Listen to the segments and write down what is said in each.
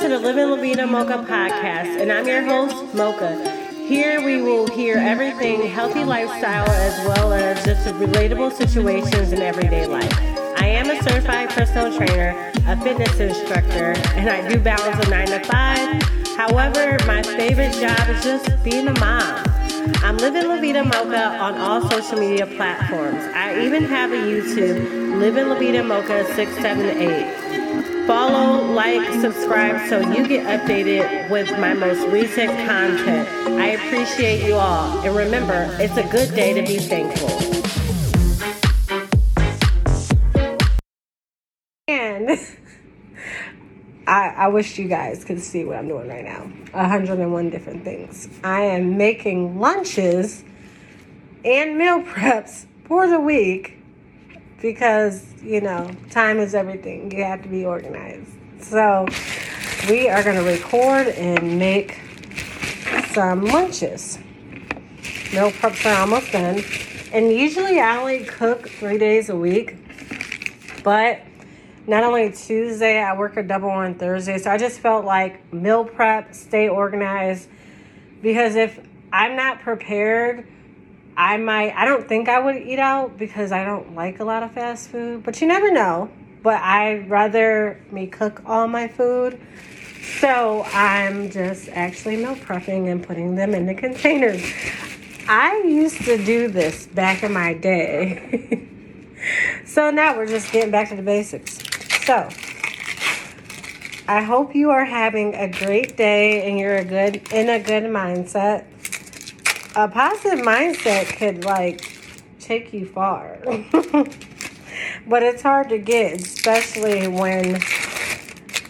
to the Living La Vida Mocha podcast, and I'm your host, Mocha. Here we will hear everything healthy lifestyle as well as just relatable situations in everyday life. I am a certified personal trainer, a fitness instructor, and I do balance a 9 to 5. However, my favorite job is just being a mom. I'm living La Vida Mocha on all social media platforms. I even have a YouTube, Living La Vida Mocha 678. Follow, like, subscribe so you get updated with my most recent content. I appreciate you all. And remember, it's a good day to be thankful. And I, I wish you guys could see what I'm doing right now 101 different things. I am making lunches and meal preps for the week because, you know, time is everything. You have to be organized. So, we are going to record and make some lunches. Meal preps are almost done. And usually I only cook three days a week, but not only Tuesday, I work a double on Thursday. So I just felt like meal prep, stay organized. Because if I'm not prepared, I might, I don't think I would eat out because I don't like a lot of fast food, but you never know. But I'd rather me cook all my food. So I'm just actually meal prepping and putting them in the containers. I used to do this back in my day. so now we're just getting back to the basics. So, I hope you are having a great day and you're a good in a good mindset. A positive mindset could like take you far. but it's hard to get, especially when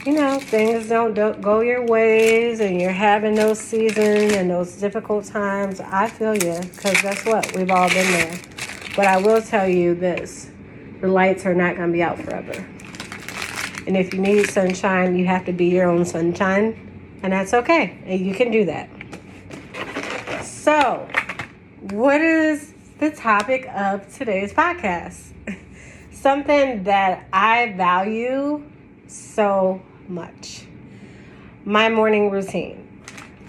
you know things don't, don't go your ways and you're having those seasons and those difficult times. I feel you because guess what? We've all been there. But I will tell you this the lights are not going to be out forever. And if you need sunshine, you have to be your own sunshine. And that's okay. And you can do that. So, what is the topic of today's podcast? Something that I value so much my morning routine.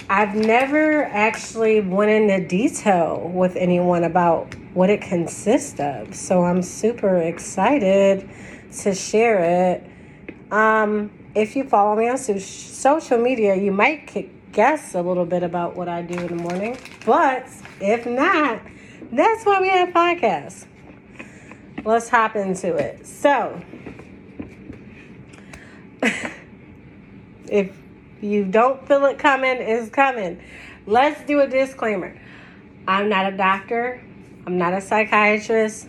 I've never actually went into detail with anyone about what it consists of. So I'm super excited to share it um, if you follow me on social media, you might guess a little bit about what I do in the morning. But if not, that's why we have podcasts. Let's hop into it. So, if you don't feel it coming, it's coming. Let's do a disclaimer. I'm not a doctor. I'm not a psychiatrist.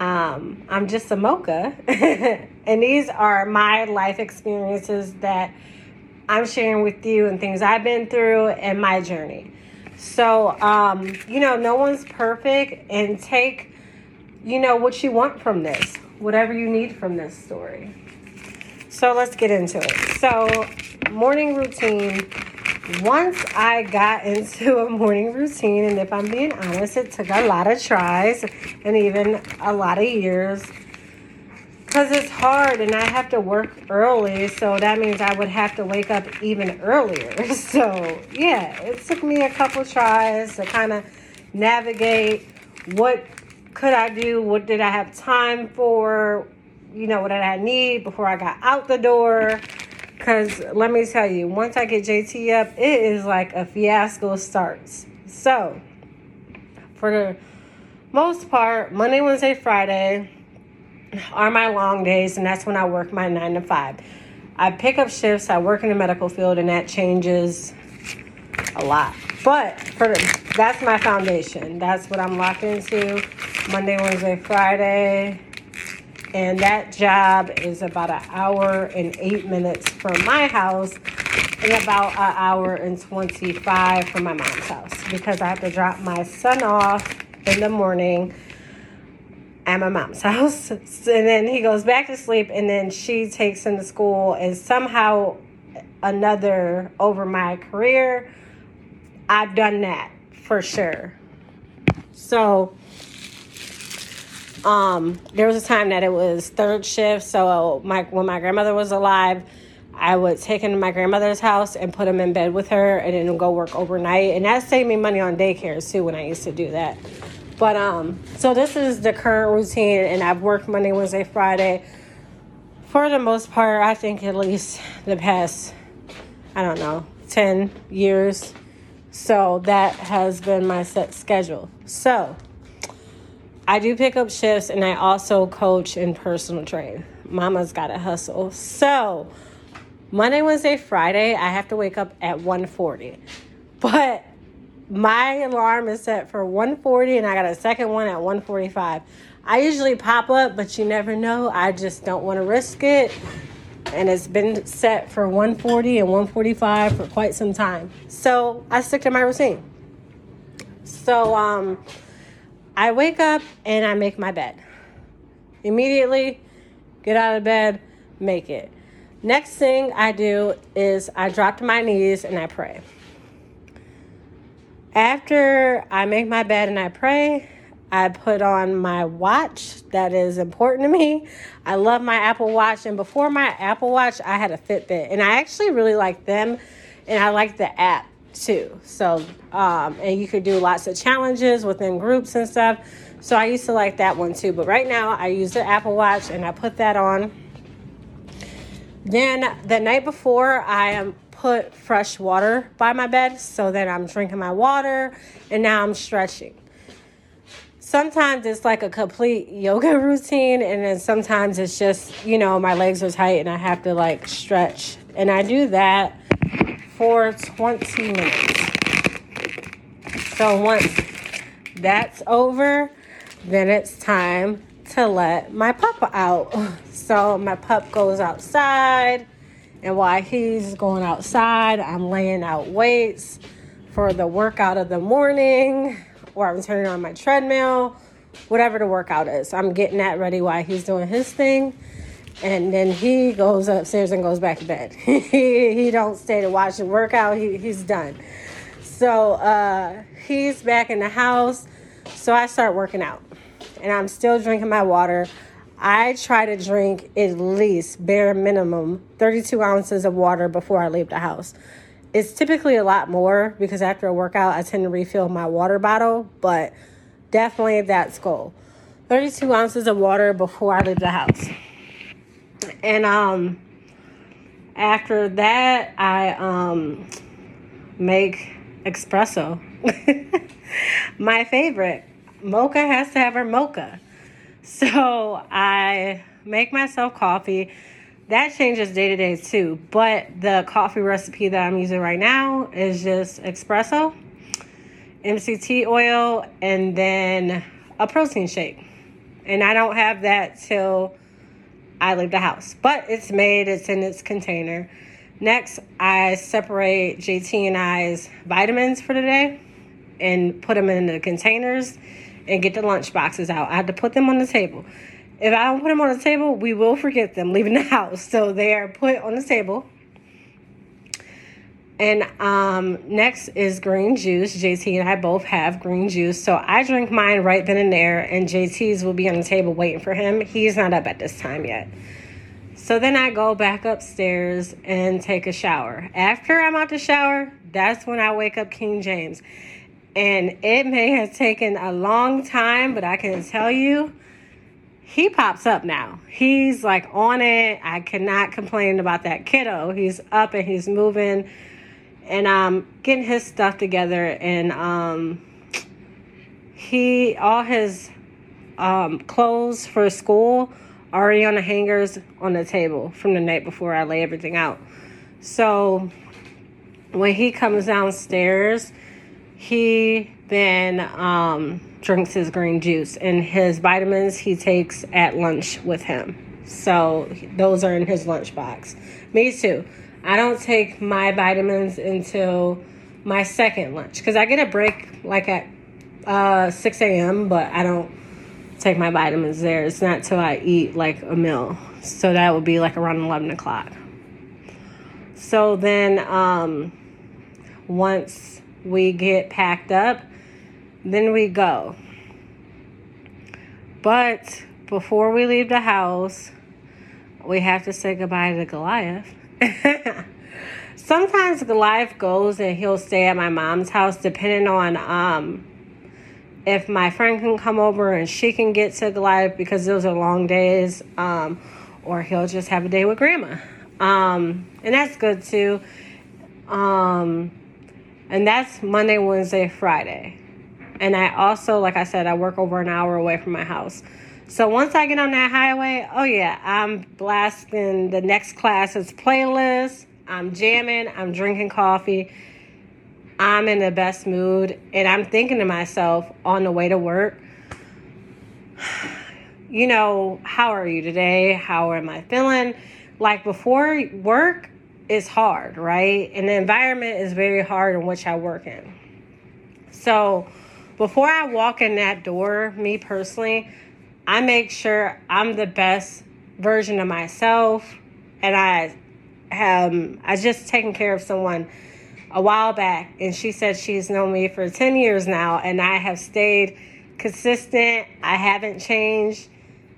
Um, I'm just a mocha. and these are my life experiences that I'm sharing with you and things I've been through and my journey. So, um, you know, no one's perfect and take, you know, what you want from this, whatever you need from this story. So let's get into it. So, morning routine once I got into a morning routine, and if I'm being honest, it took a lot of tries and even a lot of years because it's hard and I have to work early, so that means I would have to wake up even earlier. So, yeah, it took me a couple tries to kind of navigate what could I do, what did I have time for, you know, what did I need before I got out the door because let me tell you, once I get JT up, it is like a fiasco starts. So, for the most part, Monday, Wednesday, Friday are my long days, and that's when I work my nine to five. I pick up shifts, I work in the medical field, and that changes a lot. But for that's my foundation. That's what I'm locked into. Monday, Wednesday, Friday, and that job is about an hour and eight minutes from my house and about an hour and 25 from my mom's house because I have to drop my son off in the morning at my mom's house. And then he goes back to sleep, and then she takes him to school. And somehow, another over my career, I've done that for sure. So, um, there was a time that it was third shift. So my when my grandmother was alive, I would take him to my grandmother's house and put him in bed with her and then go work overnight. And that saved me money on daycares too when I used to do that. But um, so this is the current routine, and I've worked Monday, Wednesday, Friday for the most part. I think at least the past, I don't know, 10 years. So that has been my set schedule. So I do pick up shifts and I also coach and personal train. Mama's got to hustle. So Monday, Wednesday, Friday, I have to wake up at 1:40. But my alarm is set for 1:40 and I got a second one at 1:45. I usually pop up, but you never know. I just don't want to risk it. And it's been set for 1:40 and 1:45 for quite some time. So I stick to my routine. So um I wake up and I make my bed. Immediately get out of bed, make it. Next thing I do is I drop to my knees and I pray. After I make my bed and I pray, I put on my watch that is important to me. I love my Apple Watch. And before my Apple Watch, I had a Fitbit. And I actually really like them. And I like the app too. So, um, and you could do lots of challenges within groups and stuff. So I used to like that one too. But right now, I use the Apple Watch and I put that on. Then the night before, I am put fresh water by my bed so that I'm drinking my water and now I'm stretching. Sometimes it's like a complete yoga routine, and then sometimes it's just, you know, my legs are tight and I have to like stretch. And I do that for 20 minutes. So once that's over, then it's time to let my pup out. So my pup goes outside and while he's going outside, I'm laying out weights for the workout of the morning, or I'm turning on my treadmill, whatever the workout is. I'm getting that ready while he's doing his thing. And then he goes upstairs and goes back to bed. he, he don't stay to watch the workout. He, he's done. So uh, he's back in the house. So I start working out. And I'm still drinking my water. I try to drink at least bare minimum 32 ounces of water before I leave the house. It's typically a lot more because after a workout, I tend to refill my water bottle, but definitely that's goal. 32 ounces of water before I leave the house. And um, after that, I um, make espresso. My favorite. Mocha has to have her mocha. So I make myself coffee. That changes day to day too. But the coffee recipe that I'm using right now is just espresso, MCT oil, and then a protein shake. And I don't have that till I leave the house. But it's made, it's in its container. Next, I separate JT and I's vitamins for the day and put them in the containers and get the lunch boxes out. I had to put them on the table. If I don't put them on the table, we will forget them leaving the house. So they are put on the table. And um, next is green juice. JT and I both have green juice. So I drink mine right then and there, and JT's will be on the table waiting for him. He's not up at this time yet. So then I go back upstairs and take a shower. After I'm out the shower, that's when I wake up King James. And it may have taken a long time, but I can tell you, he pops up now. He's like on it. I cannot complain about that kiddo. He's up and he's moving and um getting his stuff together and um he all his um clothes for school already on the hangers on the table from the night before I lay everything out. So when he comes downstairs, he then um, drinks his green juice and his vitamins he takes at lunch with him. So those are in his lunchbox. Me too. I don't take my vitamins until my second lunch because I get a break like at uh, 6 a.m., but I don't take my vitamins there. It's not till I eat like a meal. So that would be like around 11 o'clock. So then um, once we get packed up, then we go. But before we leave the house, we have to say goodbye to Goliath. Sometimes Goliath goes and he'll stay at my mom's house depending on um, if my friend can come over and she can get to Goliath because those are long days, um, or he'll just have a day with grandma. Um, and that's good too. Um, and that's Monday, Wednesday, Friday. And I also, like I said, I work over an hour away from my house. So once I get on that highway, oh yeah, I'm blasting the next class's playlist. I'm jamming, I'm drinking coffee. I'm in the best mood and I'm thinking to myself on the way to work, you know, how are you today? How am I feeling? Like before work is hard, right? And the environment is very hard in which I work in. So before I walk in that door, me personally, I make sure I'm the best version of myself and I um I just taken care of someone a while back and she said she's known me for 10 years now and I have stayed consistent. I haven't changed.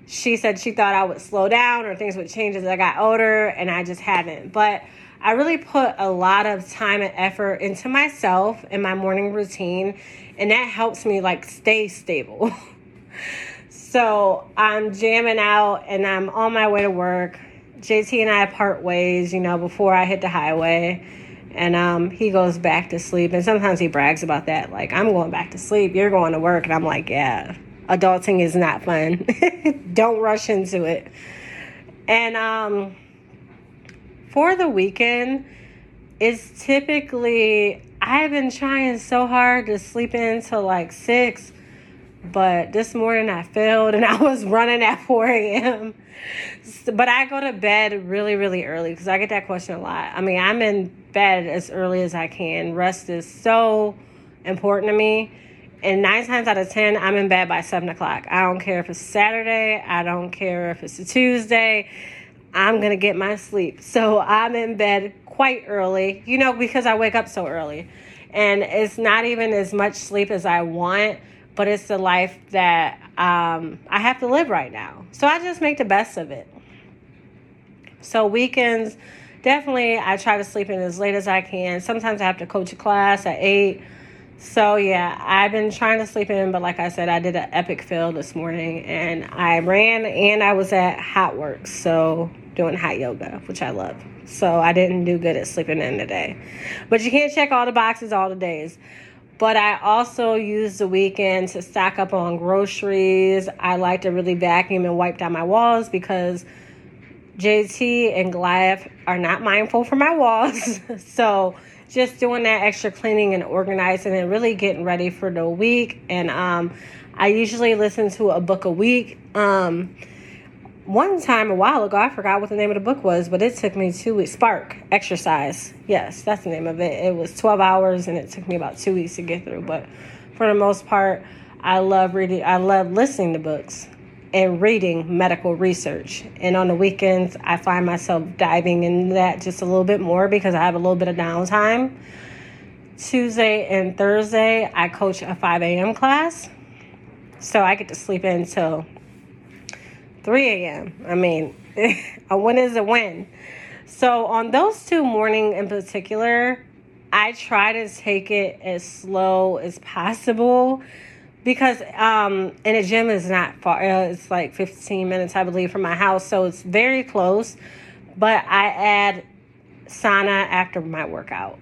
She said she thought I would slow down or things would change as I got older and I just haven't. But I really put a lot of time and effort into myself and my morning routine and that helps me like stay stable. so I'm jamming out and I'm on my way to work. JT and I part ways, you know, before I hit the highway. And um, he goes back to sleep. And sometimes he brags about that. Like, I'm going back to sleep. You're going to work. And I'm like, yeah, adulting is not fun. Don't rush into it. And um, for the weekend, it's typically I've been trying so hard to sleep in till like six, but this morning I failed and I was running at 4 a.m. But I go to bed really, really early because I get that question a lot. I mean, I'm in bed as early as I can. Rest is so important to me. And nine times out of 10, I'm in bed by seven o'clock. I don't care if it's Saturday, I don't care if it's a Tuesday. I'm going to get my sleep. So I'm in bed quite early, you know, because I wake up so early. And it's not even as much sleep as I want, but it's the life that um, I have to live right now. So I just make the best of it. So weekends, definitely I try to sleep in as late as I can. Sometimes I have to coach a class at 8. So yeah, I've been trying to sleep in, but like I said, I did an epic fail this morning and I ran and I was at HOTWORX, so doing hot yoga, which I love. So I didn't do good at sleeping in today. But you can't check all the boxes all the days. But I also use the weekend to stock up on groceries. I like to really vacuum and wipe down my walls because JT and Goliath are not mindful for my walls. so just doing that extra cleaning and organizing and really getting ready for the week. And um, I usually listen to a book a week. Um, one time a while ago, I forgot what the name of the book was, but it took me two weeks. Spark Exercise. Yes, that's the name of it. It was 12 hours and it took me about two weeks to get through. But for the most part, I love reading, I love listening to books and reading medical research. And on the weekends, I find myself diving into that just a little bit more because I have a little bit of downtime. Tuesday and Thursday, I coach a 5 a.m. class. So I get to sleep in until 3 a.m. I mean, a win is a win. So on those two morning in particular, I try to take it as slow as possible because um and the gym is not far uh, it's like 15 minutes i believe from my house so it's very close but i add sauna after my workout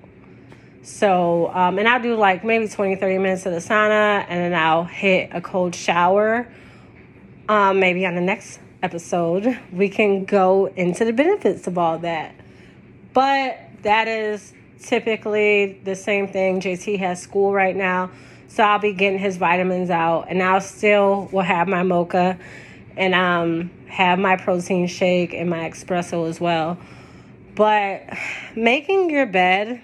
so um and i'll do like maybe 20 30 minutes of the sauna and then i'll hit a cold shower um, maybe on the next episode, we can go into the benefits of all that. But that is typically the same thing. JT has school right now, so I'll be getting his vitamins out, and I'll still will have my mocha and um, have my protein shake and my espresso as well. But making your bed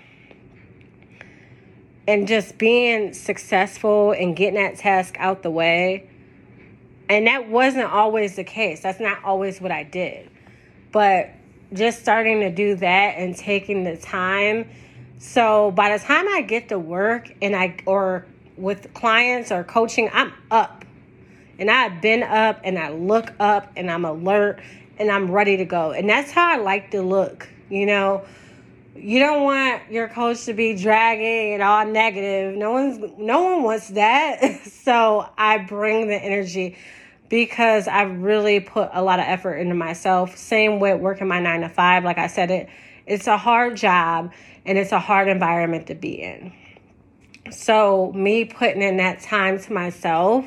and just being successful and getting that task out the way and that wasn't always the case. That's not always what I did. But just starting to do that and taking the time. So by the time I get to work and I, or with clients or coaching, I'm up. And I've been up and I look up and I'm alert and I'm ready to go. And that's how I like to look, you know. You don't want your coach to be dragging and all negative. No one's no one wants that. so I bring the energy because I really put a lot of effort into myself. Same with working my 9 to 5, like I said it it's a hard job and it's a hard environment to be in. So, me putting in that time to myself,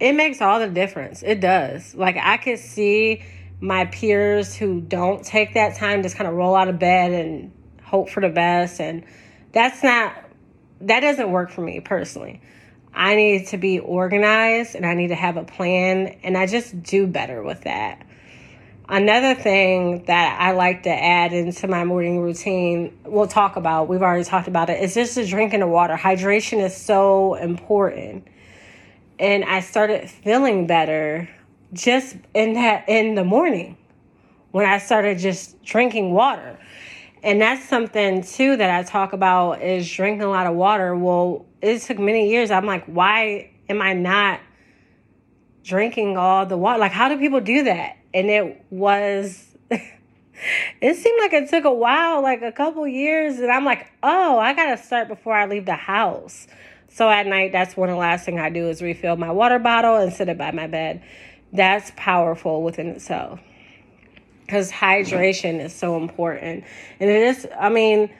it makes all the difference. It does. Like, I could see my peers who don't take that time just kind of roll out of bed and hope for the best. And that's not, that doesn't work for me personally. I need to be organized and I need to have a plan, and I just do better with that. Another thing that I like to add into my morning routine, we'll talk about, we've already talked about it, is just the drinking of water. Hydration is so important. And I started feeling better just in that in the morning when I started just drinking water. And that's something too that I talk about is drinking a lot of water. Well, it took many years. I'm like, why am I not drinking all the water? Like, how do people do that? And it was it seemed like it took a while, like a couple years, and I'm like, oh, I gotta start before I leave the house. So at night, that's one of the last thing I do is refill my water bottle and sit it by my bed. That's powerful within itself because hydration is so important, and it is. I mean,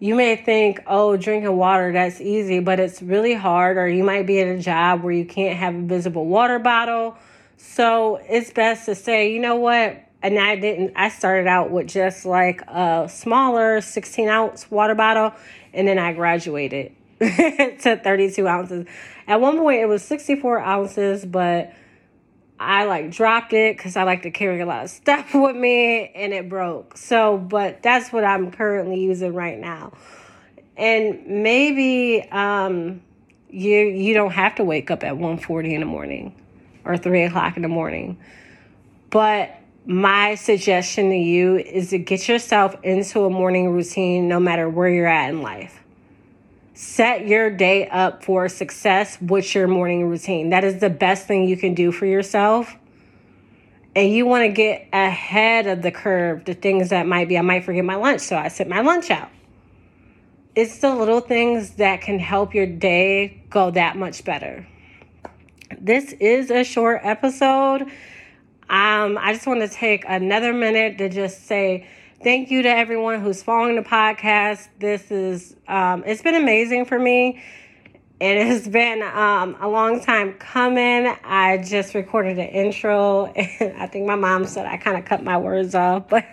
you may think, oh, drinking water that's easy, but it's really hard. Or you might be at a job where you can't have a visible water bottle so it's best to say, you know what? And I didn't, I started out with just like a smaller 16 ounce water bottle, and then I graduated to 32 ounces. At one point, it was 64 ounces, but I like dropped it because I like to carry a lot of stuff with me and it broke. So, but that's what I'm currently using right now. And maybe um, you you don't have to wake up at 1:40 in the morning or three o'clock in the morning. But my suggestion to you is to get yourself into a morning routine no matter where you're at in life. Set your day up for success with your morning routine. That is the best thing you can do for yourself. And you want to get ahead of the curve, the things that might be, I might forget my lunch, so I sit my lunch out. It's the little things that can help your day go that much better this is a short episode. Um, I just want to take another minute to just say thank you to everyone who's following the podcast. This is um, it's been amazing for me. It has been um, a long time coming. I just recorded an intro, and I think my mom said I kind of cut my words off, but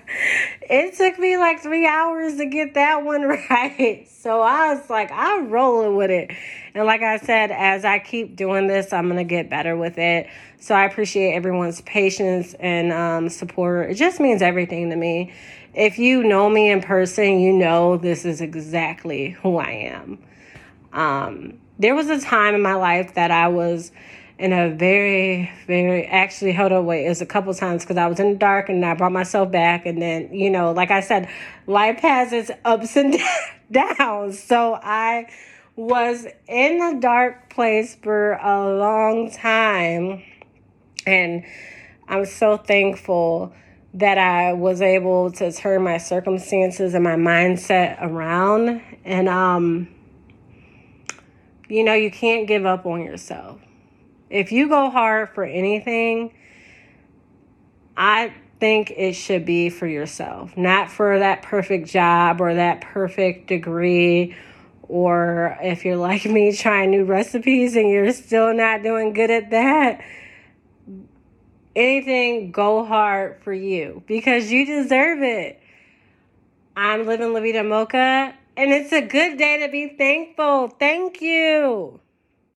it took me like three hours to get that one right. So I was like, I'm rolling with it. And like I said, as I keep doing this, I'm going to get better with it. So I appreciate everyone's patience and um, support. It just means everything to me. If you know me in person, you know this is exactly who I am. Um, there was a time in my life that I was in a very, very actually hold on, wait, it was a couple times because I was in the dark and I brought myself back. And then, you know, like I said, life has its ups and downs. So I was in a dark place for a long time. And I'm so thankful that I was able to turn my circumstances and my mindset around. And um you know, you can't give up on yourself. If you go hard for anything, I think it should be for yourself, not for that perfect job or that perfect degree. Or if you're like me, trying new recipes and you're still not doing good at that, anything, go hard for you because you deserve it. I'm living La Vida Mocha and it's a good day to be thankful. Thank you.